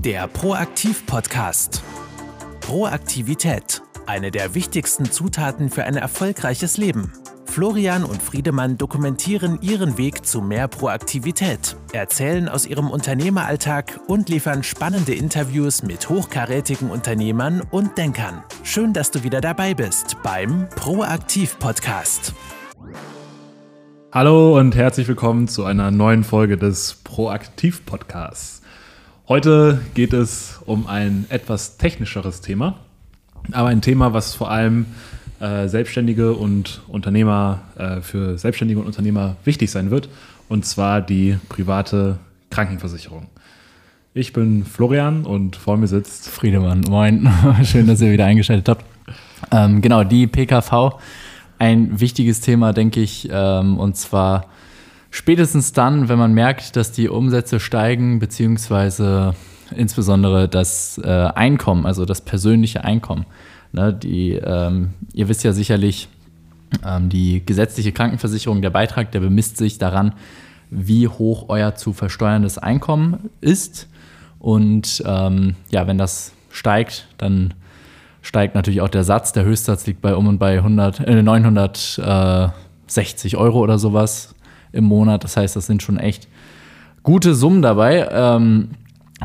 Der Proaktiv-Podcast. Proaktivität. Eine der wichtigsten Zutaten für ein erfolgreiches Leben. Florian und Friedemann dokumentieren ihren Weg zu mehr Proaktivität, erzählen aus ihrem Unternehmeralltag und liefern spannende Interviews mit hochkarätigen Unternehmern und Denkern. Schön, dass du wieder dabei bist beim Proaktiv-Podcast. Hallo und herzlich willkommen zu einer neuen Folge des Proaktiv-Podcasts. Heute geht es um ein etwas technischeres Thema, aber ein Thema, was vor allem äh, Selbstständige und Unternehmer äh, für Selbstständige und Unternehmer wichtig sein wird, und zwar die private Krankenversicherung. Ich bin Florian und vor mir sitzt Friedemann. Moin, schön, dass ihr wieder eingeschaltet habt. Ähm, genau, die PKV, ein wichtiges Thema, denke ich, ähm, und zwar Spätestens dann, wenn man merkt, dass die Umsätze steigen, beziehungsweise insbesondere das äh, Einkommen, also das persönliche Einkommen. Ne, die, ähm, ihr wisst ja sicherlich, ähm, die gesetzliche Krankenversicherung, der Beitrag, der bemisst sich daran, wie hoch euer zu versteuerndes Einkommen ist. Und ähm, ja, wenn das steigt, dann steigt natürlich auch der Satz. Der Höchstsatz liegt bei um und bei 100, äh, 960 Euro oder sowas im Monat. Das heißt, das sind schon echt gute Summen dabei ähm,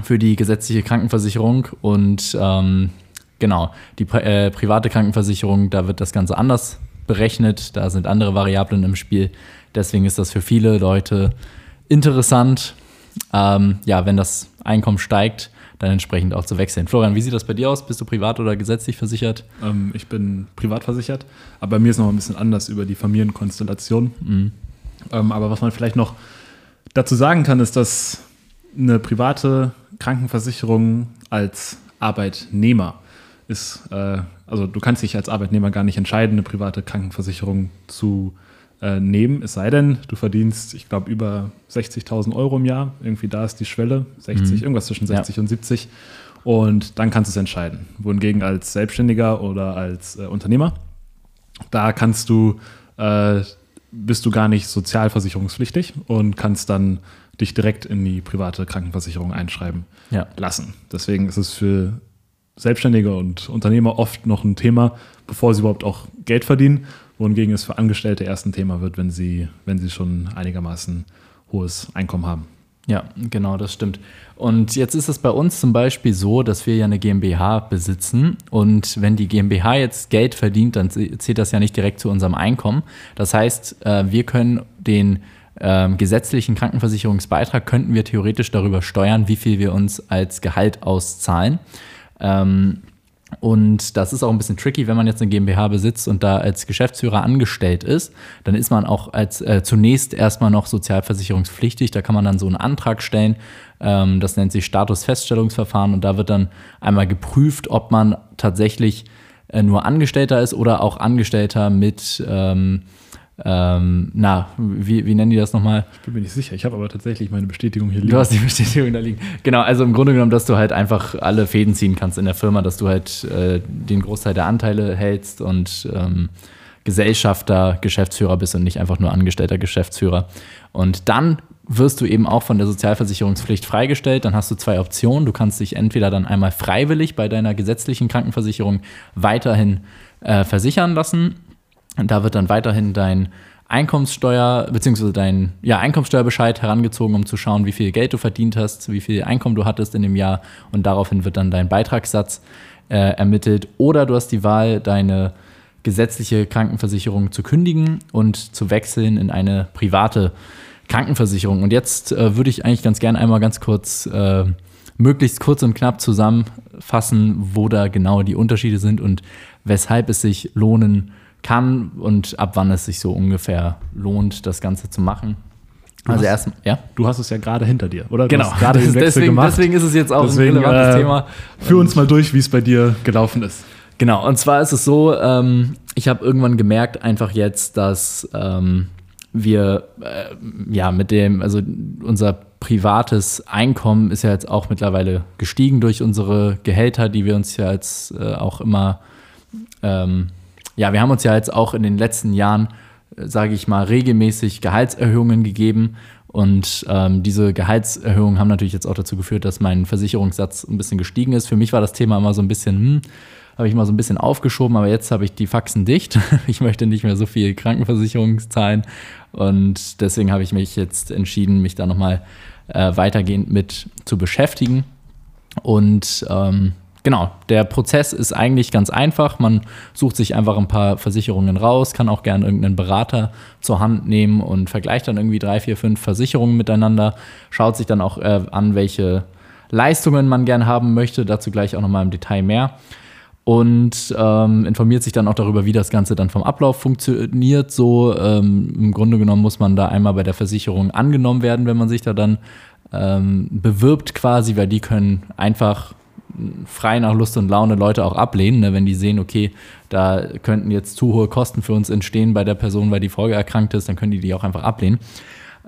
für die gesetzliche Krankenversicherung. Und ähm, genau, die äh, private Krankenversicherung, da wird das Ganze anders berechnet. Da sind andere Variablen im Spiel. Deswegen ist das für viele Leute interessant. Ähm, ja, wenn das Einkommen steigt, dann entsprechend auch zu wechseln. Florian, wie sieht das bei dir aus? Bist du privat oder gesetzlich versichert? Ähm, ich bin privat versichert, aber bei mir ist noch ein bisschen anders über die Familienkonstellation. Mhm. Ähm, aber was man vielleicht noch dazu sagen kann, ist, dass eine private Krankenversicherung als Arbeitnehmer ist, äh, also du kannst dich als Arbeitnehmer gar nicht entscheiden, eine private Krankenversicherung zu äh, nehmen, es sei denn, du verdienst, ich glaube, über 60.000 Euro im Jahr. Irgendwie da ist die Schwelle, 60, mhm. irgendwas zwischen 60 ja. und 70. Und dann kannst du es entscheiden. Wohingegen als Selbstständiger oder als äh, Unternehmer, da kannst du äh, bist du gar nicht sozialversicherungspflichtig und kannst dann dich direkt in die private Krankenversicherung einschreiben ja. lassen. Deswegen ist es für Selbstständige und Unternehmer oft noch ein Thema, bevor sie überhaupt auch Geld verdienen, wohingegen es für Angestellte erst ein Thema wird, wenn sie, wenn sie schon einigermaßen hohes Einkommen haben. Ja, genau, das stimmt. Und jetzt ist es bei uns zum Beispiel so, dass wir ja eine GmbH besitzen. Und wenn die GmbH jetzt Geld verdient, dann zählt das ja nicht direkt zu unserem Einkommen. Das heißt, äh, wir können den ähm, gesetzlichen Krankenversicherungsbeitrag, könnten wir theoretisch darüber steuern, wie viel wir uns als Gehalt auszahlen. Ähm, und das ist auch ein bisschen tricky, wenn man jetzt eine GmbH besitzt und da als Geschäftsführer angestellt ist, dann ist man auch als äh, zunächst erstmal noch sozialversicherungspflichtig. Da kann man dann so einen Antrag stellen. Ähm, das nennt sich Statusfeststellungsverfahren und da wird dann einmal geprüft, ob man tatsächlich äh, nur Angestellter ist oder auch Angestellter mit ähm, ähm, na, wie, wie nennen die das nochmal? Ich bin mir nicht sicher. Ich habe aber tatsächlich meine Bestätigung hier liegen. Du hast die Bestätigung da liegen. Genau, also im Grunde genommen, dass du halt einfach alle Fäden ziehen kannst in der Firma, dass du halt äh, den Großteil der Anteile hältst und ähm, Gesellschafter, Geschäftsführer bist und nicht einfach nur angestellter Geschäftsführer. Und dann wirst du eben auch von der Sozialversicherungspflicht freigestellt. Dann hast du zwei Optionen. Du kannst dich entweder dann einmal freiwillig bei deiner gesetzlichen Krankenversicherung weiterhin äh, versichern lassen da wird dann weiterhin dein Einkommenssteuer bzw. dein ja, Einkommenssteuerbescheid herangezogen, um zu schauen, wie viel Geld du verdient hast, wie viel Einkommen du hattest in dem Jahr und daraufhin wird dann dein Beitragssatz äh, ermittelt. Oder du hast die Wahl, deine gesetzliche Krankenversicherung zu kündigen und zu wechseln in eine private Krankenversicherung. Und jetzt äh, würde ich eigentlich ganz gerne einmal ganz kurz, äh, möglichst kurz und knapp zusammenfassen, wo da genau die Unterschiede sind und weshalb es sich lohnen kann und ab wann es sich so ungefähr lohnt, das Ganze zu machen. Du also erst, ja. Du hast es ja gerade hinter dir, oder? Du genau. gerade den deswegen, gemacht. deswegen ist es jetzt auch deswegen, ein relevantes äh, Thema. Führ uns mal durch, wie es bei dir gelaufen ist. Genau. Und zwar ist es so, ähm, ich habe irgendwann gemerkt, einfach jetzt, dass ähm, wir äh, ja mit dem, also unser privates Einkommen ist ja jetzt auch mittlerweile gestiegen durch unsere Gehälter, die wir uns ja jetzt äh, auch immer ähm, ja, wir haben uns ja jetzt auch in den letzten Jahren, äh, sage ich mal, regelmäßig Gehaltserhöhungen gegeben Und ähm, diese Gehaltserhöhungen haben natürlich jetzt auch dazu geführt, dass mein Versicherungssatz ein bisschen gestiegen ist. Für mich war das Thema immer so ein bisschen, hm, habe ich mal so ein bisschen aufgeschoben, aber jetzt habe ich die Faxen dicht. Ich möchte nicht mehr so viel Krankenversicherung zahlen und deswegen habe ich mich jetzt entschieden, mich da nochmal äh, weitergehend mit zu beschäftigen. Und ähm, genau, der Prozess ist eigentlich ganz einfach. Man sucht sich einfach ein paar Versicherungen raus, kann auch gerne irgendeinen Berater zur Hand nehmen und vergleicht dann irgendwie drei, vier, fünf Versicherungen miteinander, schaut sich dann auch äh, an, welche Leistungen man gern haben möchte. Dazu gleich auch nochmal im Detail mehr. Und ähm, informiert sich dann auch darüber, wie das Ganze dann vom Ablauf funktioniert. So ähm, im Grunde genommen muss man da einmal bei der Versicherung angenommen werden, wenn man sich da dann ähm, bewirbt quasi, weil die können einfach frei nach Lust und Laune Leute auch ablehnen, ne? wenn die sehen, okay, da könnten jetzt zu hohe Kosten für uns entstehen bei der Person, weil die Folge erkrankt ist, dann können die die auch einfach ablehnen.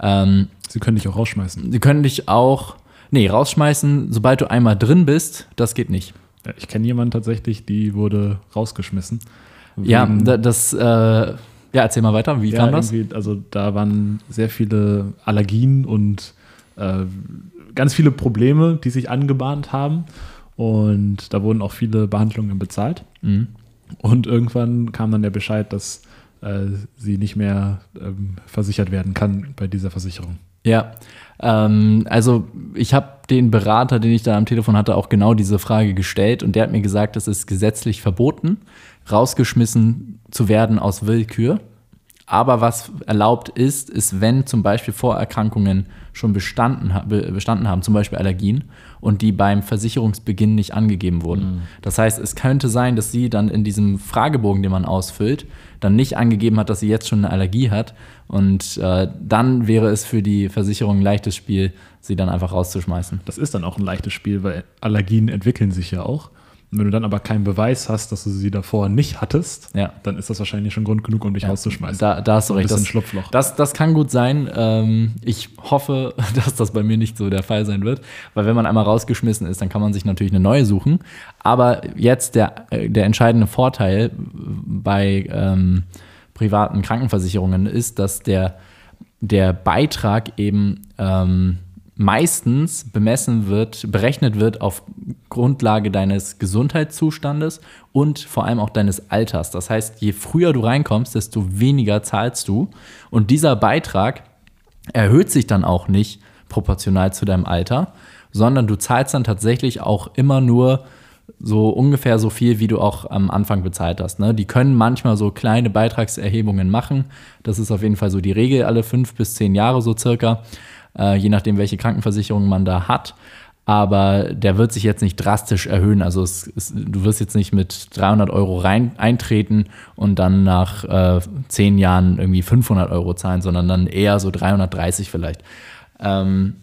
Ähm, sie können dich auch rausschmeißen. Sie können dich auch, nee, rausschmeißen, sobald du einmal drin bist, das geht nicht. Ich kenne jemanden tatsächlich, die wurde rausgeschmissen. Ja, das, äh, ja, erzähl mal weiter, wie ja, kam das? Also da waren sehr viele Allergien und äh, ganz viele Probleme, die sich angebahnt haben. Und da wurden auch viele Behandlungen bezahlt. Mhm. Und irgendwann kam dann der Bescheid, dass äh, sie nicht mehr ähm, versichert werden kann bei dieser Versicherung. Ja, ähm, also ich habe den Berater, den ich da am Telefon hatte, auch genau diese Frage gestellt und der hat mir gesagt, es ist gesetzlich verboten, rausgeschmissen zu werden aus Willkür. Aber was erlaubt ist, ist, wenn zum Beispiel Vorerkrankungen schon bestanden, bestanden haben, zum Beispiel Allergien, und die beim Versicherungsbeginn nicht angegeben wurden. Mhm. Das heißt, es könnte sein, dass sie dann in diesem Fragebogen, den man ausfüllt, dann nicht angegeben hat, dass sie jetzt schon eine Allergie hat. Und äh, dann wäre es für die Versicherung ein leichtes Spiel, sie dann einfach rauszuschmeißen. Das ist dann auch ein leichtes Spiel, weil Allergien entwickeln sich ja auch. Und wenn du dann aber keinen Beweis hast, dass du sie davor nicht hattest, ja. dann ist das wahrscheinlich schon Grund genug, um dich ja. rauszuschmeißen. Da, da hast du recht. Das, Schlupfloch. Das, das kann gut sein. Ähm, ich hoffe, dass das bei mir nicht so der Fall sein wird, weil wenn man einmal rausgeschmissen ist, dann kann man sich natürlich eine neue suchen. Aber jetzt der, äh, der entscheidende Vorteil bei ähm, privaten Krankenversicherungen ist, dass der, der Beitrag eben ähm, meistens bemessen wird, berechnet wird auf Grundlage deines Gesundheitszustandes und vor allem auch deines Alters. Das heißt, je früher du reinkommst, desto weniger zahlst du. Und dieser Beitrag erhöht sich dann auch nicht proportional zu deinem Alter, sondern du zahlst dann tatsächlich auch immer nur so ungefähr so viel, wie du auch am Anfang bezahlt hast. Ne? Die können manchmal so kleine Beitragserhebungen machen. Das ist auf jeden Fall so die Regel alle fünf bis zehn Jahre so circa äh, je nachdem, welche Krankenversicherung man da hat. Aber der wird sich jetzt nicht drastisch erhöhen. Also es, es, du wirst jetzt nicht mit 300 Euro rein, eintreten und dann nach äh, zehn Jahren irgendwie 500 Euro zahlen, sondern dann eher so 330 vielleicht. Ähm,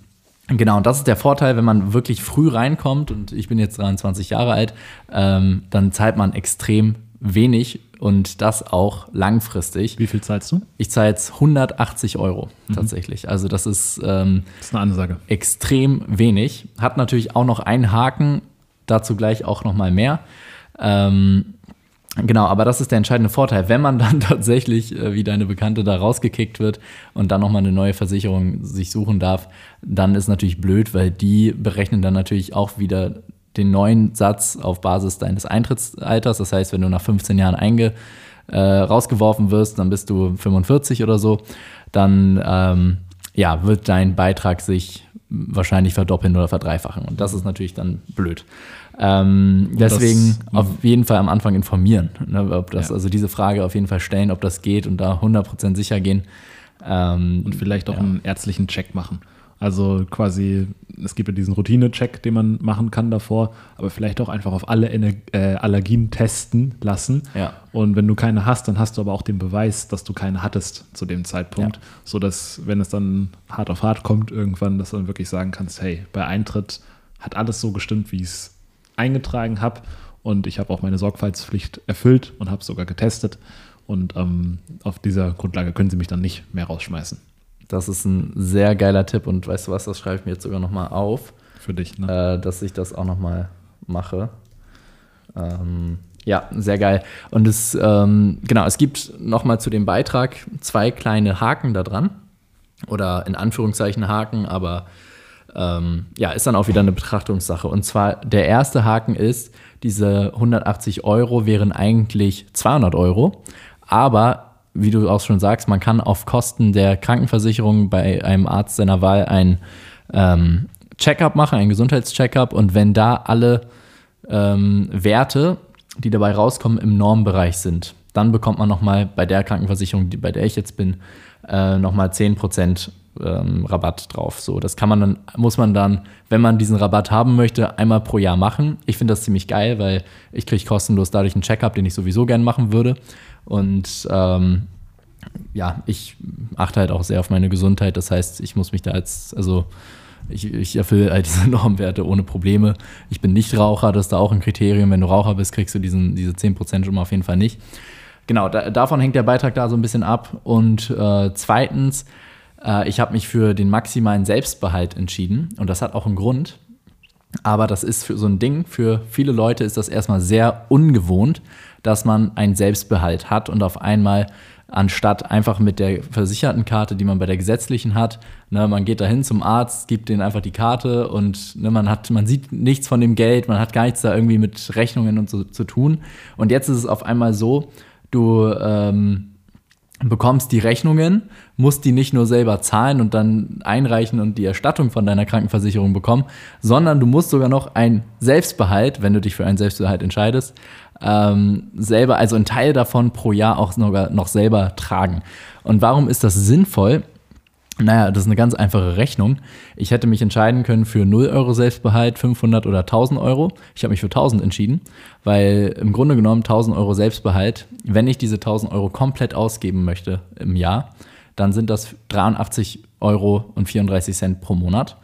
Genau, und das ist der Vorteil, wenn man wirklich früh reinkommt, und ich bin jetzt 23 Jahre alt, ähm, dann zahlt man extrem wenig und das auch langfristig. Wie viel zahlst du? Ich zahle jetzt 180 Euro mhm. tatsächlich. Also das ist, ähm, das ist eine Ansage. extrem wenig. Hat natürlich auch noch einen Haken, dazu gleich auch noch mal mehr. Ähm, genau, aber das ist der entscheidende Vorteil. Wenn man dann tatsächlich, äh, wie deine Bekannte, da rausgekickt wird und dann nochmal eine neue Versicherung sich suchen darf, dann ist natürlich blöd, weil die berechnen dann natürlich auch wieder den neuen Satz auf Basis deines Eintrittsalters. Das heißt, wenn du nach 15 Jahren einge, äh, rausgeworfen wirst, dann bist du 45 oder so, dann ähm, ja, wird dein Beitrag sich wahrscheinlich verdoppeln oder verdreifachen. Und das ist natürlich dann blöd. Ähm, deswegen das, auf jeden Fall am Anfang informieren. Ne, ob das, ja. Also diese Frage auf jeden Fall stellen, ob das geht und da 100% sicher gehen. Ähm, und vielleicht auch ja. einen ärztlichen Check machen. Also quasi, es gibt ja diesen Routine-Check, den man machen kann davor, aber vielleicht auch einfach auf alle Ener äh, Allergien testen lassen. Ja. Und wenn du keine hast, dann hast du aber auch den Beweis, dass du keine hattest zu dem Zeitpunkt, ja. sodass, wenn es dann hart auf hart kommt, irgendwann, dass du dann wirklich sagen kannst, hey, bei Eintritt hat alles so gestimmt, wie ich es eingetragen habe und ich habe auch meine Sorgfaltspflicht erfüllt und habe es sogar getestet. Und ähm, auf dieser Grundlage können sie mich dann nicht mehr rausschmeißen. Das ist ein sehr geiler Tipp und weißt du was, das schreibe ich mir jetzt sogar nochmal auf. Für dich, ne? Äh, dass ich das auch nochmal mache. Ähm, ja, sehr geil. Und es, ähm, genau, es gibt nochmal zu dem Beitrag zwei kleine Haken da dran. oder in Anführungszeichen Haken, aber ähm, ja, ist dann auch wieder eine Betrachtungssache. Und zwar der erste Haken ist, diese 180 Euro wären eigentlich 200 Euro, aber wie du auch schon sagst, man kann auf Kosten der Krankenversicherung bei einem Arzt seiner Wahl ein ähm, Checkup machen, ein Gesundheitscheckup und wenn da alle ähm, Werte, die dabei rauskommen, im Normbereich sind, dann bekommt man nochmal bei der Krankenversicherung, bei der ich jetzt bin, äh, nochmal 10% ähm, Rabatt drauf. So, das kann man dann, muss man dann, wenn man diesen Rabatt haben möchte, einmal pro Jahr machen. Ich finde das ziemlich geil, weil ich kriege kostenlos dadurch einen Checkup, den ich sowieso gern machen würde. Und ähm, ja, ich achte halt auch sehr auf meine Gesundheit. Das heißt, ich muss mich da als, also ich, ich erfülle all diese Normwerte ohne Probleme. Ich bin nicht Raucher, das ist da auch ein Kriterium. Wenn du Raucher bist, kriegst du diesen, diese 10% schon mal auf jeden Fall nicht. Genau, da, davon hängt der Beitrag da so ein bisschen ab. Und äh, zweitens, äh, ich habe mich für den maximalen Selbstbehalt entschieden. Und das hat auch einen Grund. Aber das ist für so ein Ding, für viele Leute ist das erstmal sehr ungewohnt, dass man einen Selbstbehalt hat und auf einmal anstatt einfach mit der versicherten Karte, die man bei der gesetzlichen hat. Ne, man geht dahin zum Arzt, gibt denen einfach die Karte und ne, man, hat, man sieht nichts von dem Geld, man hat gar nichts da irgendwie mit Rechnungen und so zu tun. Und jetzt ist es auf einmal so, du ähm, bekommst die Rechnungen, musst die nicht nur selber zahlen und dann einreichen und die Erstattung von deiner Krankenversicherung bekommen, sondern du musst sogar noch einen Selbstbehalt, wenn du dich für einen Selbstbehalt entscheidest, ähm, selber, also einen Teil davon pro Jahr auch noch, noch selber tragen. Und warum ist das sinnvoll? Naja, das ist eine ganz einfache Rechnung. Ich hätte mich entscheiden können für 0 Euro Selbstbehalt, 500 oder 1000 Euro. Ich habe mich für 1000 entschieden, weil im Grunde genommen 1000 Euro Selbstbehalt, wenn ich diese 1000 Euro komplett ausgeben möchte im Jahr, dann sind das 83 Euro und 34 Cent pro Monat.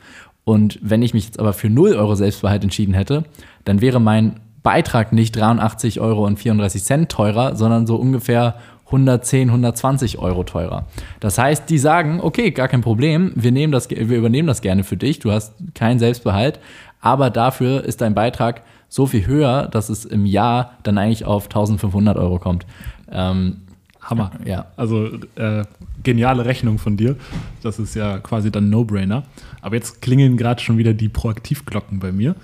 Und wenn ich mich jetzt aber für 0 Euro Selbstbehalt entschieden hätte, dann wäre mein Beitrag nicht 83 Euro und 34 Cent teurer, sondern so ungefähr 110, 120 Euro teurer. Das heißt, die sagen, okay, gar kein Problem, wir, nehmen das, wir übernehmen das gerne für dich, du hast keinen Selbstbehalt, aber dafür ist dein Beitrag so viel höher, dass es im Jahr dann eigentlich auf 1500 Euro kommt. Ähm, Hammer. Ja. Also äh, geniale Rechnung von dir. Das ist ja quasi dann No-Brainer. Aber jetzt klingeln gerade schon wieder die Proaktivglocken bei mir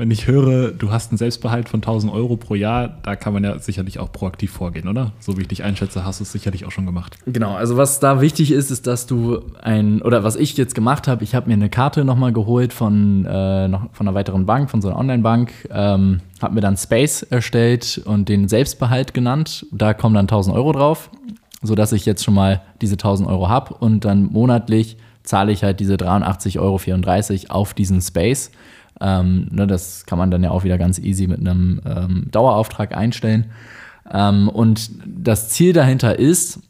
wenn ich höre, du hast einen Selbstbehalt von 1000 Euro pro Jahr, da kann man ja sicherlich auch proaktiv vorgehen, oder? So wie ich dich einschätze, hast du es sicherlich auch schon gemacht. Genau, also was da wichtig ist, ist, dass du ein, oder was ich jetzt gemacht habe, ich habe mir eine Karte nochmal geholt von, äh, noch, von einer weiteren Bank, von so einer Online-Bank, ähm, habe mir dann Space erstellt und den Selbstbehalt genannt. Da kommen dann 1000 Euro drauf, sodass ich jetzt schon mal diese 1000 Euro habe und dann monatlich zahle ich halt diese 83,34 Euro auf diesen Space. Ähm, ne, das kann man dann ja auch wieder ganz easy mit einem ähm, Dauerauftrag einstellen. Ähm, und das Ziel dahinter ist,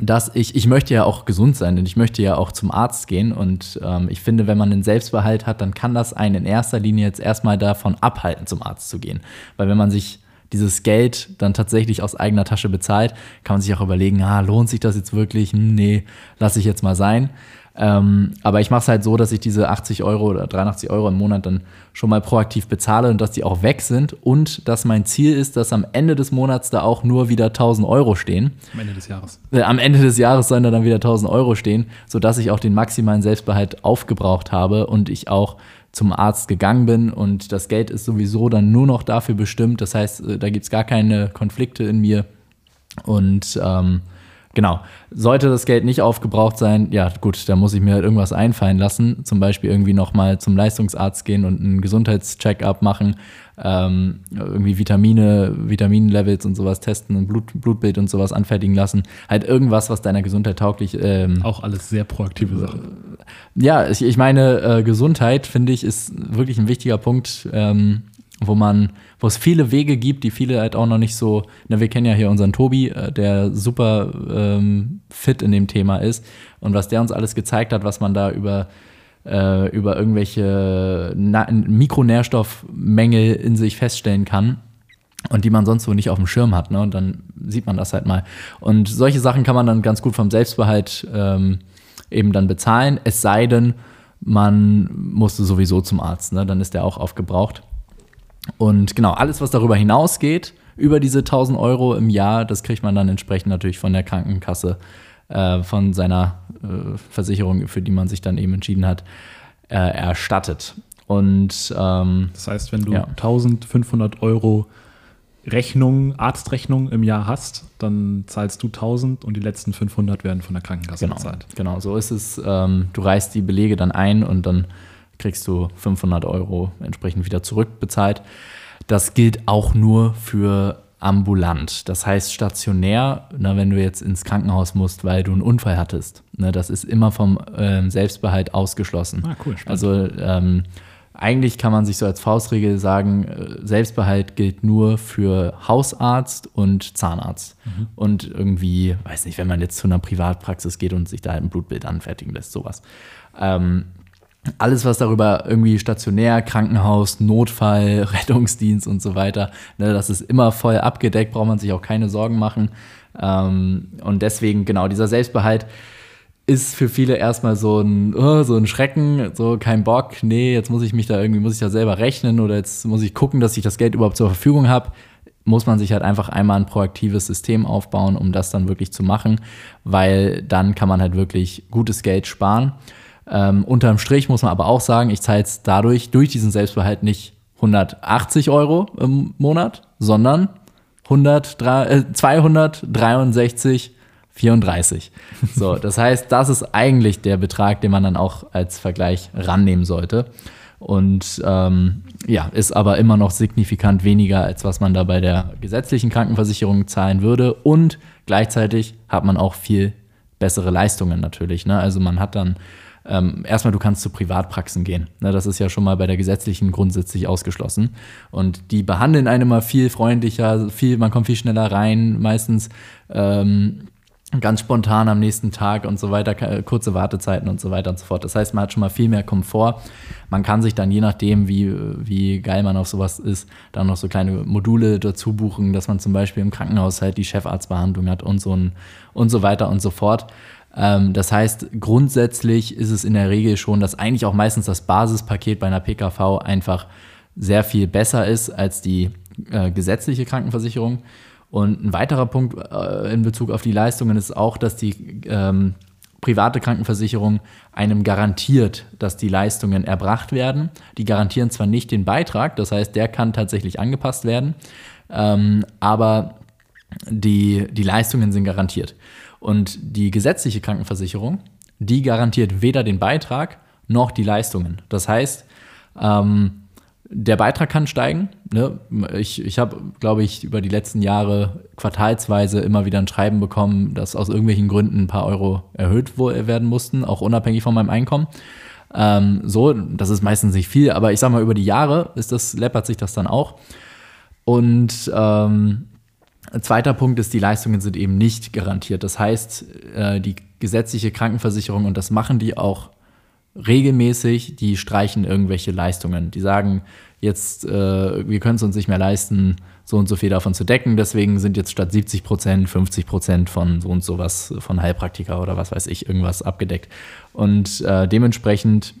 dass ich, ich möchte ja auch gesund sein und ich möchte ja auch zum Arzt gehen. Und ähm, ich finde, wenn man einen Selbstbehalt hat, dann kann das einen in erster Linie jetzt erstmal davon abhalten, zum Arzt zu gehen. Weil wenn man sich dieses Geld dann tatsächlich aus eigener Tasche bezahlt, kann man sich auch überlegen, ah, lohnt sich das jetzt wirklich? Hm, nee, lasse ich jetzt mal sein. Ähm, aber ich mache es halt so, dass ich diese 80 Euro oder 83 Euro im Monat dann schon mal proaktiv bezahle und dass die auch weg sind und dass mein Ziel ist, dass am Ende des Monats da auch nur wieder 1000 Euro stehen. Am Ende des Jahres. Äh, am Ende des Jahres sollen da dann wieder 1000 Euro stehen, sodass ich auch den maximalen Selbstbehalt aufgebraucht habe und ich auch zum Arzt gegangen bin und das Geld ist sowieso dann nur noch dafür bestimmt. Das heißt, äh, da gibt es gar keine Konflikte in mir und ähm, Genau. Sollte das Geld nicht aufgebraucht sein, ja gut, da muss ich mir halt irgendwas einfallen lassen. Zum Beispiel irgendwie nochmal zum Leistungsarzt gehen und einen Gesundheitscheck-up machen, ähm, irgendwie Vitamine, Vitaminlevels und sowas testen und Blut, Blutbild und sowas anfertigen lassen. Halt irgendwas, was deiner Gesundheit tauglich. Ähm, Auch alles sehr proaktive Sachen. Ja, ich, ich meine, äh, Gesundheit, finde ich, ist wirklich ein wichtiger Punkt. Ähm, wo man, wo es viele Wege gibt, die viele halt auch noch nicht so, na, wir kennen ja hier unseren Tobi, äh, der super ähm, fit in dem Thema ist und was der uns alles gezeigt hat, was man da über, äh, über irgendwelche Na Mikronährstoffmängel in sich feststellen kann und die man sonst so nicht auf dem Schirm hat, ne? Und dann sieht man das halt mal. Und solche Sachen kann man dann ganz gut vom Selbstbehalt ähm, eben dann bezahlen, es sei denn, man musste sowieso zum Arzt, ne? Dann ist der auch aufgebraucht. Und genau, alles, was darüber hinausgeht, über diese 1000 Euro im Jahr, das kriegt man dann entsprechend natürlich von der Krankenkasse äh, von seiner äh, Versicherung, für die man sich dann eben entschieden hat, äh, erstattet. Und ähm, Das heißt, wenn du Ja. 1500 Euro Rechnung, Arztrechnung im Jahr hast, dann zahlst du 1000 und die letzten 500 werden von der Krankenkasse Genau, bezahlt. genau, so ist es. Ähm, du reichst die Belege dann ein und dann kriegst du 500 Euro entsprechend wieder zurückbezahlt. Das gilt auch nur für ambulant. Das heißt stationär, na, wenn du jetzt ins Krankenhaus musst, weil du einen Unfall hattest. Ne, das ist immer vom ähm, Selbstbehalt ausgeschlossen. Ah, cool, spannend. Also ähm, eigentlich kann man sich so als Faustregel sagen, äh, Selbstbehalt gilt nur für Hausarzt und Zahnarzt. Mhm. Und irgendwie, weiß nicht, wenn man jetzt zu einer Privatpraxis geht und sich da ein Blutbild anfertigen lässt, sowas. Ähm, alles, was darüber irgendwie stationär, Krankenhaus, Notfall, Rettungsdienst und so weiter, ne, das ist immer voll abgedeckt, braucht man sich auch keine Sorgen machen. Ähm, und deswegen, genau, dieser Selbstbehalt ist für viele erstmal so ein, oh, so ein Schrecken, so kein Bock, nee, jetzt muss ich mich da irgendwie, muss ich da selber rechnen oder jetzt muss ich gucken, dass ich das Geld überhaupt zur Verfügung habe. Muss man sich halt einfach einmal ein proaktives System aufbauen, um das dann wirklich zu machen, weil dann kann man halt wirklich gutes Geld sparen. Ähm, unterm Strich muss man aber auch sagen, ich zahle jetzt dadurch, durch diesen Selbstbehalt nicht 180 Euro im Monat, sondern 103, äh, 263 34. So, das heißt, das ist eigentlich der Betrag, den man dann auch als Vergleich rannehmen sollte. Und ähm, ja, ist aber immer noch signifikant weniger, als was man da bei der gesetzlichen Krankenversicherung zahlen würde. Und gleichzeitig hat man auch viel bessere Leistungen natürlich. Ne? Also man hat dann ähm, erstmal, du kannst zu Privatpraxen gehen. Ne? Das ist ja schon mal bei der gesetzlichen grundsätzlich ausgeschlossen. Und die behandeln einen immer viel freundlicher, viel, man kommt viel schneller rein, meistens ähm, ganz spontan am nächsten Tag und so weiter, kurze Wartezeiten und so weiter und so fort. Das heißt, man hat schon mal viel mehr Komfort. Man kann sich dann, je nachdem, wie, wie geil man auf sowas ist, dann noch so kleine Module dazu buchen, dass man zum Beispiel im Krankenhaus halt die Chefarztbehandlung hat und so, und so weiter und so fort. Ähm, das heißt, grundsätzlich ist es in der Regel schon, dass eigentlich auch meistens das Basispaket bei einer PKV einfach sehr viel besser ist als die äh, gesetzliche Krankenversicherung. Und ein weiterer Punkt äh, in Bezug auf die Leistungen ist auch, dass die ähm, private Krankenversicherung einem garantiert, dass die Leistungen erbracht werden. Die garantieren zwar nicht den Beitrag, das heißt, der kann tatsächlich angepasst werden, ähm, aber die, die Leistungen sind garantiert. Und die gesetzliche Krankenversicherung, die garantiert weder den Beitrag noch die Leistungen. Das heißt, ähm, der Beitrag kann steigen. Ne? Ich, ich habe, glaube ich, über die letzten Jahre quartalsweise immer wieder ein Schreiben bekommen, dass aus irgendwelchen Gründen ein paar Euro erhöht wo- werden mussten, auch unabhängig von meinem Einkommen. Ähm, so, das ist meistens nicht viel, aber ich sag mal, über die Jahre ist das, läppert sich das dann auch. Und ähm, zweiter Punkt ist, die Leistungen sind eben nicht garantiert. Das heißt, äh, die gesetzliche Krankenversicherung, und das machen die auch regelmäßig, die streichen irgendwelche Leistungen. Die sagen, jetzt, äh, wir können es uns nicht mehr leisten, so und so viel davon zu decken. Deswegen sind jetzt statt 70 Prozent 50 Prozent von so und so was, von Heilpraktiker oder was weiß ich, irgendwas abgedeckt. Und äh, dementsprechend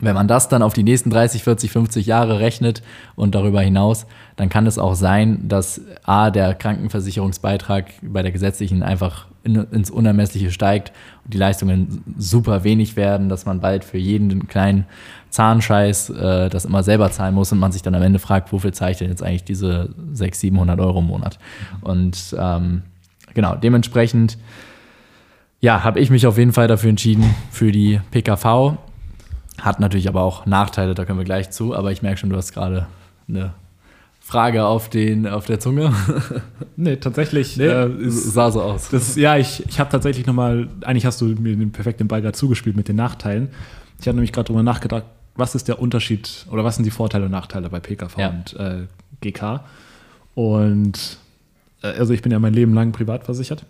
wenn man das dann auf die nächsten 30, 40, 50 Jahre rechnet und darüber hinaus, dann kann es auch sein, dass A, der Krankenversicherungsbeitrag bei der gesetzlichen einfach in, ins Unermessliche steigt und die Leistungen super wenig werden, dass man bald für jeden kleinen Zahnscheiß äh, das immer selber zahlen muss und man sich dann am Ende fragt, wofür zahle ich denn jetzt eigentlich diese 600, 700 Euro im Monat? Und ähm, genau, dementsprechend ja, habe ich mich auf jeden Fall dafür entschieden, für die PKV. Hat natürlich aber auch Nachteile, da können wir gleich zu, aber ich merke schon, du hast gerade eine Frage auf, den, auf der Zunge. Nee, tatsächlich äh, ist, sah so aus. das, ja, ich, ich habe tatsächlich nochmal, eigentlich hast du mir den perfekten Ball gerade zugespielt mit den Nachteilen. Ich habe nämlich gerade darüber nachgedacht, was ist der Unterschied oder was sind die Vorteile und Nachteile bei PKV Ja. und äh, GK? Und äh, also ich bin ja mein Leben lang privat versichert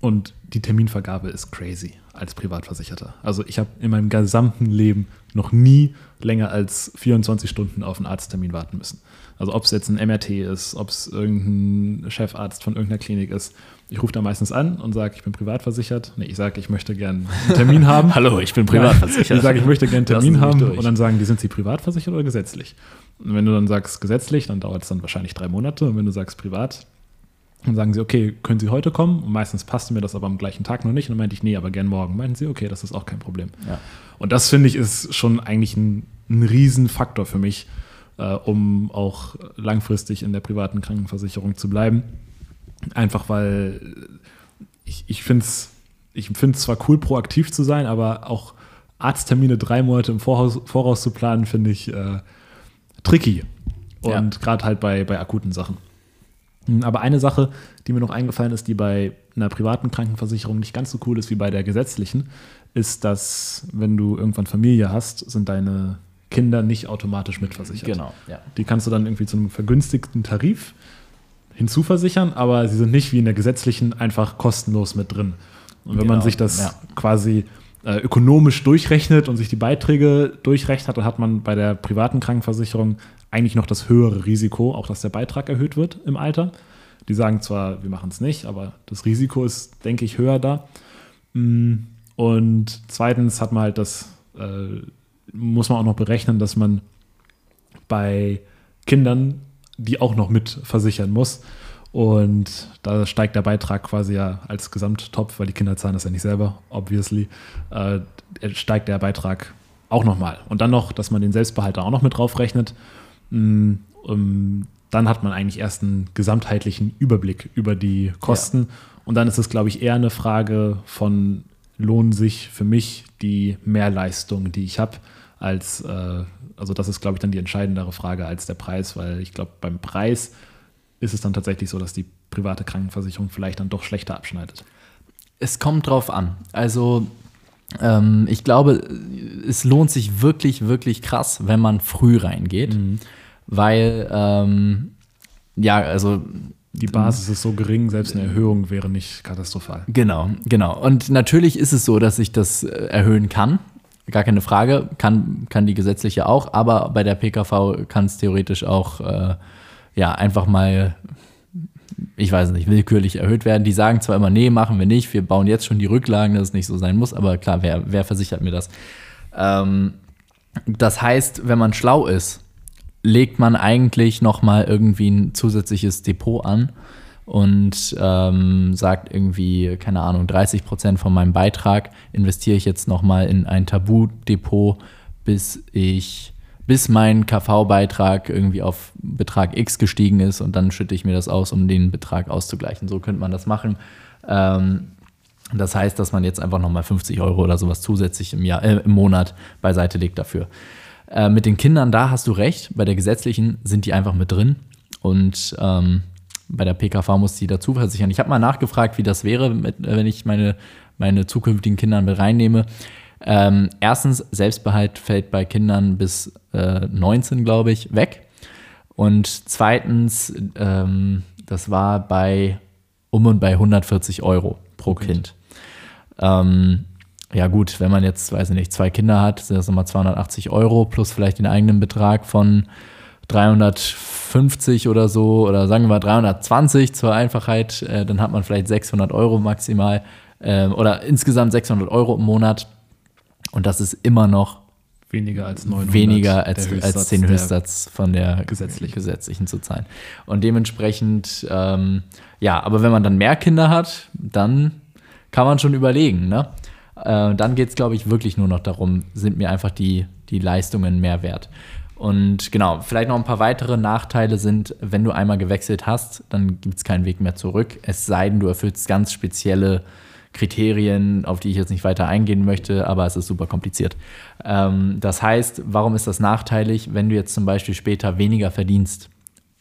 und die Terminvergabe ist crazy als Privatversicherter. Also ich habe in meinem gesamten Leben noch nie länger als 24 Stunden auf einen Arzttermin warten müssen. Also ob es jetzt ein MRT ist, ob es irgendein Chefarzt von irgendeiner Klinik ist. Ich rufe da meistens an und sage, ich bin privatversichert. Nee, ich sage, ich möchte gerne einen Termin haben. Hallo, ich bin privatversichert. Ich sage, ich möchte gerne einen Termin haben durch. und dann sagen die, sind Sie privatversichert oder gesetzlich? Und wenn du dann sagst gesetzlich, dann dauert es dann wahrscheinlich drei Monate. Und wenn du sagst privat, Dann sagen sie, okay, können Sie heute kommen? Und meistens passte mir das aber am gleichen Tag noch nicht. Und dann meinte ich, nee, aber gern morgen. Meinten sie, okay, das ist auch kein Problem. Ja. Und das finde ich ist schon eigentlich ein, ein Riesenfaktor für mich, äh, um auch langfristig in der privaten Krankenversicherung zu bleiben. Einfach weil ich, ich finde es ich finde es zwar cool, proaktiv zu sein, aber auch Arzttermine drei Monate im Voraus, Voraus zu planen, finde ich äh, tricky. Und Ja. gerade halt bei, bei akuten Sachen. Hm, Aber eine Sache, die mir noch eingefallen ist, die bei einer privaten Krankenversicherung nicht ganz so cool ist wie bei der gesetzlichen, ist, dass wenn du irgendwann Familie hast, sind deine Kinder nicht automatisch mitversichert. Genau, ja. Die kannst du dann irgendwie zu einem vergünstigten Tarif hinzuversichern, aber sie sind nicht wie in der gesetzlichen einfach kostenlos mit drin. Und wenn man Genau, sich das ja. quasi äh, ökonomisch durchrechnet und sich die Beiträge durchrechnet, dann hat man bei der privaten Krankenversicherung eigentlich noch das höhere Risiko, auch dass der Beitrag erhöht wird im Alter. Die sagen zwar, wir machen es nicht, aber das Risiko ist, denke ich, höher da. Mm, Und zweitens hat man halt das, äh, muss man auch noch berechnen, dass man bei Kindern die auch noch mit versichern muss. Und da steigt der Beitrag quasi ja als Gesamttopf, weil die Kinder zahlen das ja nicht selber, obviously, äh, steigt der Beitrag auch nochmal. Und dann noch, dass man den Selbstbehalter auch noch mit draufrechnet. Mm, um, dann hat man eigentlich erst einen gesamtheitlichen Überblick über die Kosten. Und dann ist es, glaube ich, eher eine Frage von, lohnen sich für mich die Mehrleistung, die ich habe, als, äh, also das ist, glaube ich, dann die entscheidendere Frage als der Preis, weil ich glaube, beim Preis ist es dann tatsächlich so, dass die private Krankenversicherung vielleicht dann doch schlechter abschneidet. Es kommt drauf an. Also ähm, ich glaube, es lohnt sich wirklich, wirklich krass, wenn man früh reingeht, weil ähm, ja, also Die Basis ist so gering, selbst eine Erhöhung wäre nicht katastrophal. Genau, genau. Und natürlich ist es so, dass ich das äh, erhöhen kann. Gar keine Frage, kann, kann die gesetzliche auch, aber bei der PKV kann es theoretisch auch äh, ja, einfach mal, ich weiß nicht, willkürlich erhöht werden. Die sagen zwar immer, nee, machen wir nicht, wir bauen jetzt schon die Rücklagen, dass es nicht so sein muss, aber klar, wer, wer versichert mir das? Ähm, das heißt, wenn man schlau ist, legt man eigentlich noch mal irgendwie ein zusätzliches Depot an und ähm, sagt irgendwie, keine Ahnung, 30 Prozent von meinem Beitrag investiere ich jetzt noch mal in ein Tabu-Depot, bis ich bis mein KV-Beitrag irgendwie auf Betrag X gestiegen ist und dann schütte ich mir das aus, um den Betrag auszugleichen. So könnte man das machen. Ähm, das heißt, dass man jetzt einfach nochmal 50 Euro oder sowas zusätzlich im, Jahr, äh, im Monat beiseite legt dafür. Äh, mit den Kindern, da hast du recht. Bei der gesetzlichen sind die einfach mit drin. Und ähm, bei der PKV muss die dazu versichern. Ich habe mal nachgefragt, wie das wäre, mit, äh, wenn ich meine, meine zukünftigen Kinder mit reinnehme. Ähm, erstens, Selbstbehalt fällt bei Kindern bis äh, 19, glaube ich, weg. Und zweitens, ähm, das war bei um und bei 140 Euro pro Kind. Ähm, ja gut, wenn man jetzt, weiß ich nicht, zwei Kinder hat, sind das nochmal 280 Euro plus vielleicht den eigenen Betrag von 350 oder so oder sagen wir mal 320 zur Einfachheit, äh, dann hat man vielleicht 600 Euro maximal ähm, oder insgesamt 600 Euro im Monat und das ist immer noch Weniger als 900. weniger als, Höchstsatz als den der- Höchstsatz von der gesetzlichen. gesetzlichen zu zahlen. Und dementsprechend, ähm, ja, aber wenn man dann mehr Kinder hat, dann kann man schon überlegen. Ne? Äh, dann geht es, glaube ich, wirklich nur noch darum, sind mir einfach die, die Leistungen mehr wert. Und genau, vielleicht noch ein paar weitere Nachteile sind, wenn du einmal gewechselt hast, dann gibt es keinen Weg mehr zurück. Es sei denn, du erfüllst ganz spezielle Kriterien, auf die ich jetzt nicht weiter eingehen möchte, aber es ist super kompliziert. Ähm, das heißt, warum ist das nachteilig, wenn du jetzt zum Beispiel später weniger verdienst?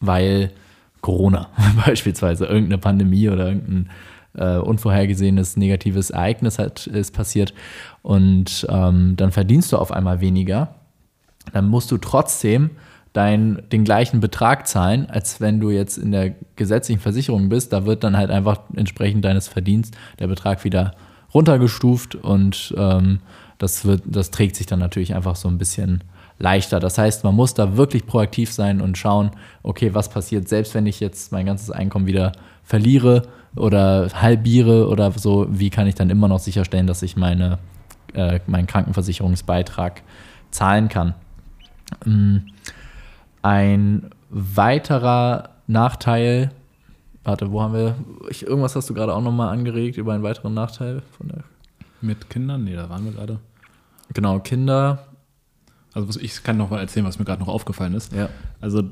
Weil Corona beispielsweise, irgendeine Pandemie oder irgendein äh, unvorhergesehenes negatives Ereignis hat, ist passiert und ähm, dann verdienst du auf einmal weniger, dann musst du trotzdem dein, den gleichen Betrag zahlen, als wenn du jetzt in der gesetzlichen Versicherung bist. Da wird dann halt einfach entsprechend deines Verdienst der Betrag wieder runtergestuft und ähm, das, wird, das trägt sich dann natürlich einfach so ein bisschen leichter. Das heißt, man muss da wirklich proaktiv sein und schauen, okay, was passiert, selbst wenn ich jetzt mein ganzes Einkommen wieder verliere oder halbiere oder so, wie kann ich dann immer noch sicherstellen, dass ich meine, äh, meinen Krankenversicherungsbeitrag zahlen kann. Mm, Ein weiterer Nachteil warte, wo haben wir, ich, irgendwas hast du gerade auch nochmal angeregt über einen weiteren Nachteil von der. Mit Kindern? Nee, da waren wir gerade. Genau, Kinder. Also ich kann noch mal erzählen, was mir gerade noch aufgefallen ist. Ja. Also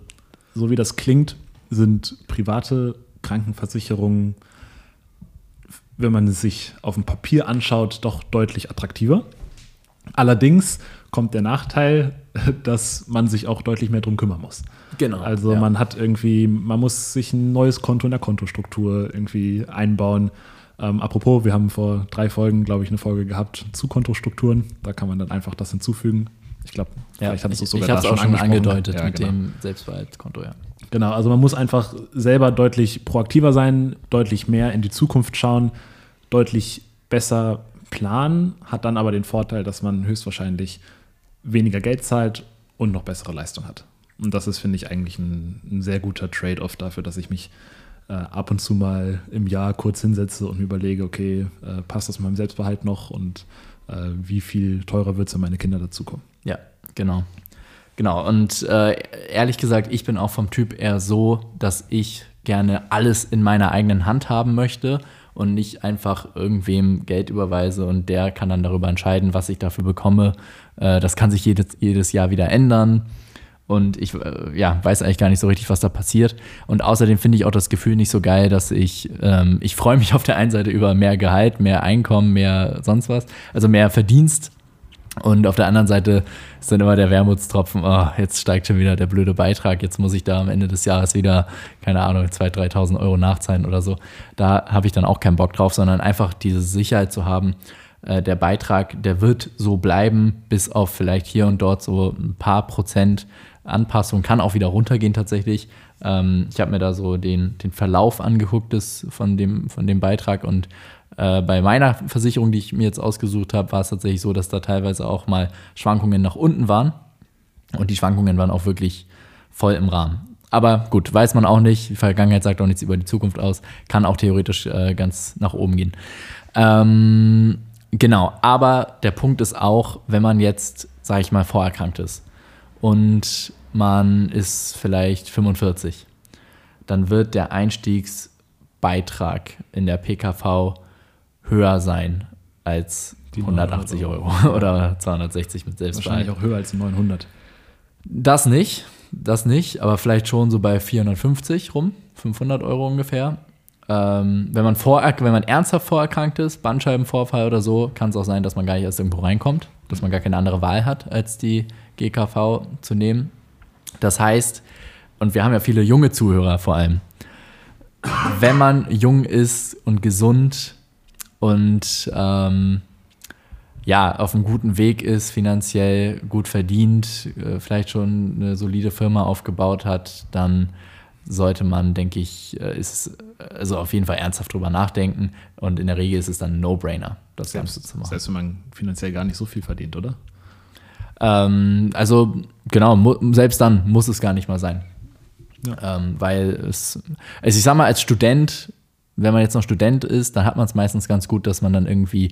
so wie das klingt, sind private Krankenversicherungen, wenn man es sich auf dem Papier anschaut, doch deutlich attraktiver. Allerdings kommt der Nachteil, dass man sich auch deutlich mehr drum kümmern muss. Genau. Also ja. man hat irgendwie, man muss sich ein neues Konto in der Kontostruktur irgendwie einbauen. Ähm, apropos, wir haben vor drei Folgen, glaube ich, eine Folge gehabt zu Kontostrukturen. Da kann man dann einfach das hinzufügen. Ich glaube, ja, vielleicht hattest du es sogar ich habe es auch schon angedeutet Ja, mit genau. dem Selbstbehaltskonto, ja. Genau, also man muss einfach selber deutlich proaktiver sein, deutlich mehr in die Zukunft schauen, deutlich besser planen, hat dann aber den Vorteil, dass man höchstwahrscheinlich weniger Geld zahlt und noch bessere Leistung hat. Und das ist, finde ich, eigentlich ein, ein sehr guter Trade-off dafür, dass ich mich äh, ab und zu mal im Jahr kurz hinsetze und überlege, okay, äh, passt das meinem Selbstbehalt noch und äh, wie viel teurer wird es, wenn meine Kinder dazukommen. Ja, genau. Genau, und äh, ehrlich gesagt, ich bin auch vom Typ eher so, dass ich gerne alles in meiner eigenen Hand haben möchte und nicht einfach irgendwem Geld überweise und der kann dann darüber entscheiden, was ich dafür bekomme. Äh, das kann sich jedes, jedes Jahr wieder ändern. Und ich äh, ja, weiß eigentlich gar nicht so richtig, was da passiert. Und außerdem finde ich auch das Gefühl nicht so geil, dass ich, ähm, ich freue mich auf der einen Seite über mehr Gehalt, mehr Einkommen, mehr sonst was, also mehr Verdienst. Und auf der anderen Seite ist dann immer der Wermutstropfen, oh, jetzt steigt schon wieder der blöde Beitrag, jetzt muss ich da am Ende des Jahres wieder, keine Ahnung, 2.000, 3.000 Euro nachzahlen oder so. Da habe ich dann auch keinen Bock drauf, sondern einfach diese Sicherheit zu haben, äh, der Beitrag, der wird so bleiben, bis auf vielleicht hier und dort so ein paar Prozent Anpassung, kann auch wieder runtergehen tatsächlich. Ähm, ich habe mir da so den, den Verlauf angeguckt des, von, dem, von dem Beitrag und äh, bei meiner Versicherung, die ich mir jetzt ausgesucht habe, war es tatsächlich so, dass da teilweise auch mal Schwankungen nach unten waren. Und die Schwankungen waren auch wirklich voll im Rahmen. Aber gut, weiß man auch nicht. Die Vergangenheit sagt auch nichts über die Zukunft aus. Kann auch theoretisch äh, ganz nach oben gehen. Ähm, genau, aber der Punkt ist auch, wenn man jetzt, sage ich mal, vorerkrankt ist und man ist vielleicht 45, dann wird der Einstiegsbeitrag in der PKV höher sein als Die 180 900 Euro oder 260 mit Selbstbehalt. Wahrscheinlich auch höher als die 900. Das nicht, das nicht, aber vielleicht schon so bei 450 rum, 500 Euro ungefähr. Ähm, wenn, man vor, wenn man ernsthaft vorerkrankt ist, Bandscheibenvorfall oder so, kann es auch sein, dass man gar nicht erst irgendwo reinkommt, dass man gar keine andere Wahl hat, als die GKV zu nehmen. Das heißt, und wir haben ja viele junge Zuhörer vor allem, wenn man jung ist und gesund und ähm, ja, auf einem guten Weg ist, finanziell gut verdient, äh, vielleicht schon eine solide Firma aufgebaut hat, dann sollte man, denke ich, äh, ist es also auf jeden Fall ernsthaft drüber nachdenken. Und in der Regel ist es dann ein No-Brainer, das Ganze zu machen. Selbst wenn man finanziell gar nicht so viel verdient, oder? Ähm, also genau, selbst dann muss es gar nicht mal sein. Ja. Ähm, weil es, also ich sag mal, als Student, wenn man jetzt noch Student ist, dann hat man es meistens ganz gut, dass man dann irgendwie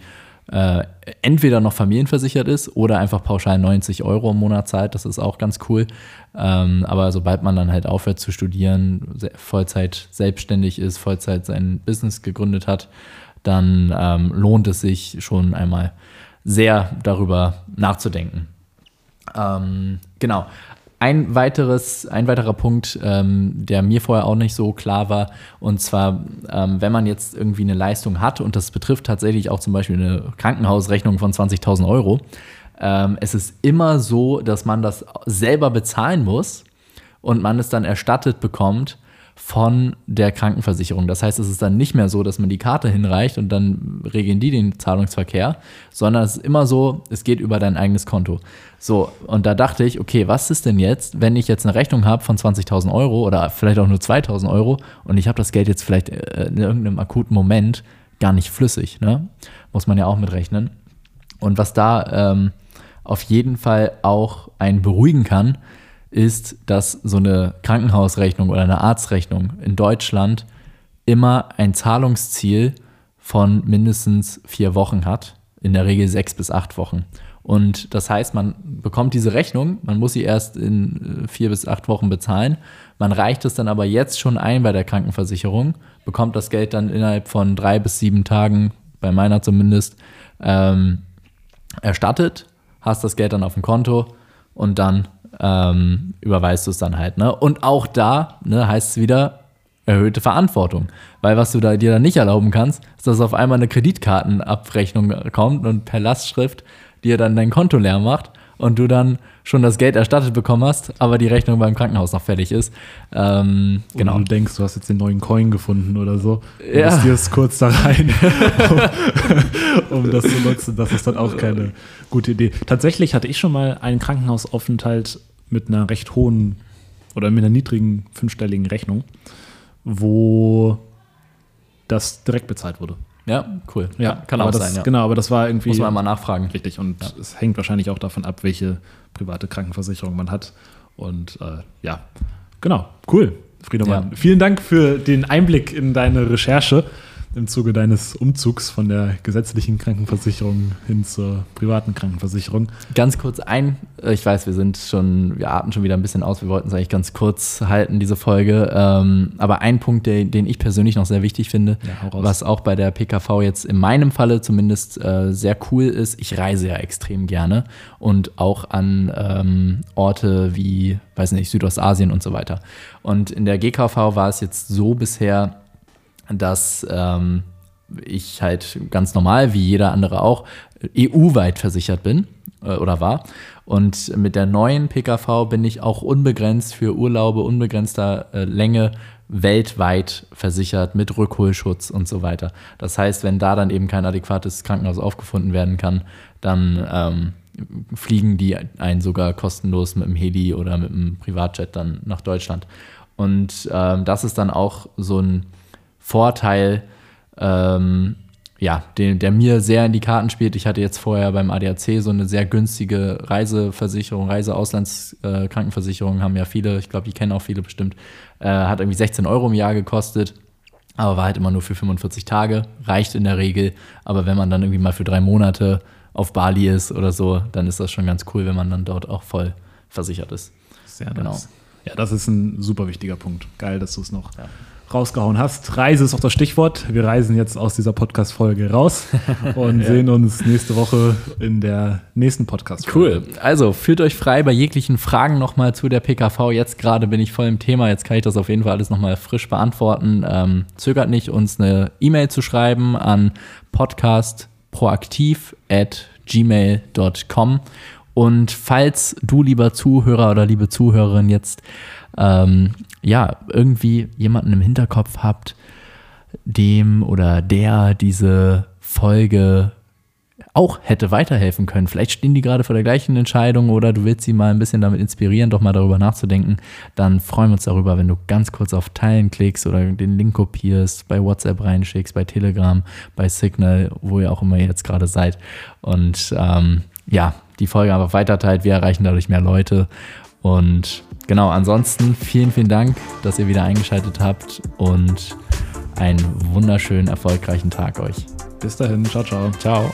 äh, entweder noch familienversichert ist oder einfach pauschal 90 Euro im Monat zahlt. Das ist auch ganz cool. Ähm, aber sobald man dann halt aufhört zu studieren, Vollzeit selbstständig ist, Vollzeit sein Business gegründet hat, dann ähm, lohnt es sich schon einmal sehr darüber nachzudenken. Ähm, genau. Ein, weiteres, ein weiterer Punkt, ähm, der mir vorher auch nicht so klar war, und zwar, ähm, wenn man jetzt irgendwie eine Leistung hat, und das betrifft tatsächlich auch zum Beispiel eine Krankenhausrechnung von 20.000 Euro, ähm, es ist immer so, dass man das selber bezahlen muss und man es dann erstattet bekommt von der Krankenversicherung. Das heißt, es ist dann nicht mehr so, dass man die Karte hinreicht und dann regeln die den Zahlungsverkehr, sondern es ist immer so, es geht über dein eigenes Konto. So, und da dachte ich, okay, was ist denn jetzt, wenn ich jetzt eine Rechnung habe von 20.000 Euro oder vielleicht auch nur 2.000 Euro und ich habe das Geld jetzt vielleicht äh, in irgendeinem akuten Moment gar nicht flüssig, ne? Muss man ja auch mitrechnen. Und was da ähm, auf jeden Fall auch einen beruhigen kann, ist, dass so eine Krankenhausrechnung oder eine Arztrechnung in Deutschland immer ein Zahlungsziel von mindestens vier Wochen hat, in der Regel sechs bis acht Wochen. Und das heißt, man bekommt diese Rechnung, man muss sie erst in äh, vier bis acht Wochen bezahlen. Man reicht es dann aber jetzt schon ein bei der Krankenversicherung, bekommt das Geld dann innerhalb von drei bis sieben Tagen, bei meiner zumindest, ähm, erstattet, hast das Geld dann auf dem Konto und dann ähm, überweist du es dann halt. Ne? Und auch da ne, heißt es wieder erhöhte Verantwortung. Weil was du da dir dann nicht erlauben kannst, ist, dass auf einmal eine Kreditkartenabrechnung kommt und per Lastschrift dir dann dein Konto leer macht und du dann schon das Geld erstattet bekommen hast, aber die Rechnung beim Krankenhaus noch fertig ist. Ähm, genau. Und du denkst, du hast jetzt den neuen Coin gefunden oder so. Du ja. investierst kurz da rein, um, um, das zu nutzen. Das ist dann auch keine gute Idee. Tatsächlich hatte ich schon mal einen Krankenhausaufenthalt mit einer recht hohen oder mit einer niedrigen fünfstelligen Rechnung, wo das direkt bezahlt wurde. Ja, cool. Ja, kann auch das, sein. Ja. Genau, aber das war irgendwie. Muss man mal nachfragen. Richtig. Und ja. es hängt wahrscheinlich auch davon ab, welche private Krankenversicherung man hat. Und äh, ja, genau. Cool, Friedemann. Ja. Vielen Dank für den Einblick in deine Recherche im Zuge deines Umzugs von der gesetzlichen Krankenversicherung hin zur privaten Krankenversicherung. Ganz kurz ein, äh, ich weiß, wir sind schon, wir atmen schon wieder ein bisschen aus, wir wollten es eigentlich ganz kurz halten, diese Folge. Ähm, aber ein Punkt, den, ich persönlich noch sehr wichtig finde, ja, was auch bei der PKV jetzt in meinem Falle zumindest äh, sehr cool ist, ich reise ja extrem gerne und auch an ähm, Orte wie, weiß nicht, Südostasien und so weiter. Und in der GKV war es jetzt so bisher, dass ähm, ich halt ganz normal, wie jeder andere auch, EU-weit versichert bin äh, oder war. Und mit der neuen PKV bin ich auch unbegrenzt für Urlaube unbegrenzter äh, Länge weltweit versichert mit Rückholschutz und so weiter. Das heißt, wenn da dann eben kein adäquates Krankenhaus aufgefunden werden kann, dann ähm, fliegen die einen sogar kostenlos mit dem Heli oder mit dem Privatjet dann nach Deutschland. Und ähm, das ist dann auch so ein Vorteil, ähm, ja, den, der mir sehr in die Karten spielt. Ich hatte jetzt vorher beim ADAC so eine sehr günstige Reiseversicherung, Reiseauslandskrankenversicherung, äh, haben ja viele, ich glaube, die kennen auch viele bestimmt, äh, hat irgendwie 16 Euro im Jahr gekostet, aber war halt immer nur für 45 Tage, reicht in der Regel. Aber wenn man dann irgendwie mal für drei Monate auf Bali ist oder so, dann ist das schon ganz cool, wenn man dann dort auch voll versichert ist. Sehr genau. Nice. Ja, das ist ein super wichtiger Punkt. Geil, dass du es noch ja rausgehauen hast. Reise ist auch das Stichwort. Wir reisen jetzt aus dieser Podcast-Folge raus und ja. sehen uns nächste Woche in der nächsten Podcast-Folge. Cool. Also fühlt euch frei bei jeglichen Fragen nochmal zu der PKV. Jetzt gerade bin ich voll im Thema. Jetzt kann ich das auf jeden Fall alles nochmal frisch beantworten. Ähm, zögert nicht, uns eine E-Mail zu schreiben an podcastproaktiv at gmail.com. Und falls du, lieber Zuhörer oder liebe Zuhörerin, jetzt ähm, ja, irgendwie jemanden im Hinterkopf habt, dem oder der diese Folge auch hätte weiterhelfen können. Vielleicht stehen die gerade vor der gleichen Entscheidung oder du willst sie mal ein bisschen damit inspirieren, doch mal darüber nachzudenken. Dann freuen wir uns darüber, wenn du ganz kurz auf Teilen klickst oder den Link kopierst, bei WhatsApp reinschickst, bei Telegram, bei Signal, wo ihr auch immer jetzt gerade seid. Und ähm, ja, die Folge einfach weiterteilt. Wir erreichen dadurch mehr Leute. Und genau, ansonsten vielen, vielen Dank, dass ihr wieder eingeschaltet habt und einen wunderschönen, erfolgreichen Tag euch. Bis dahin, ciao, ciao. Ciao.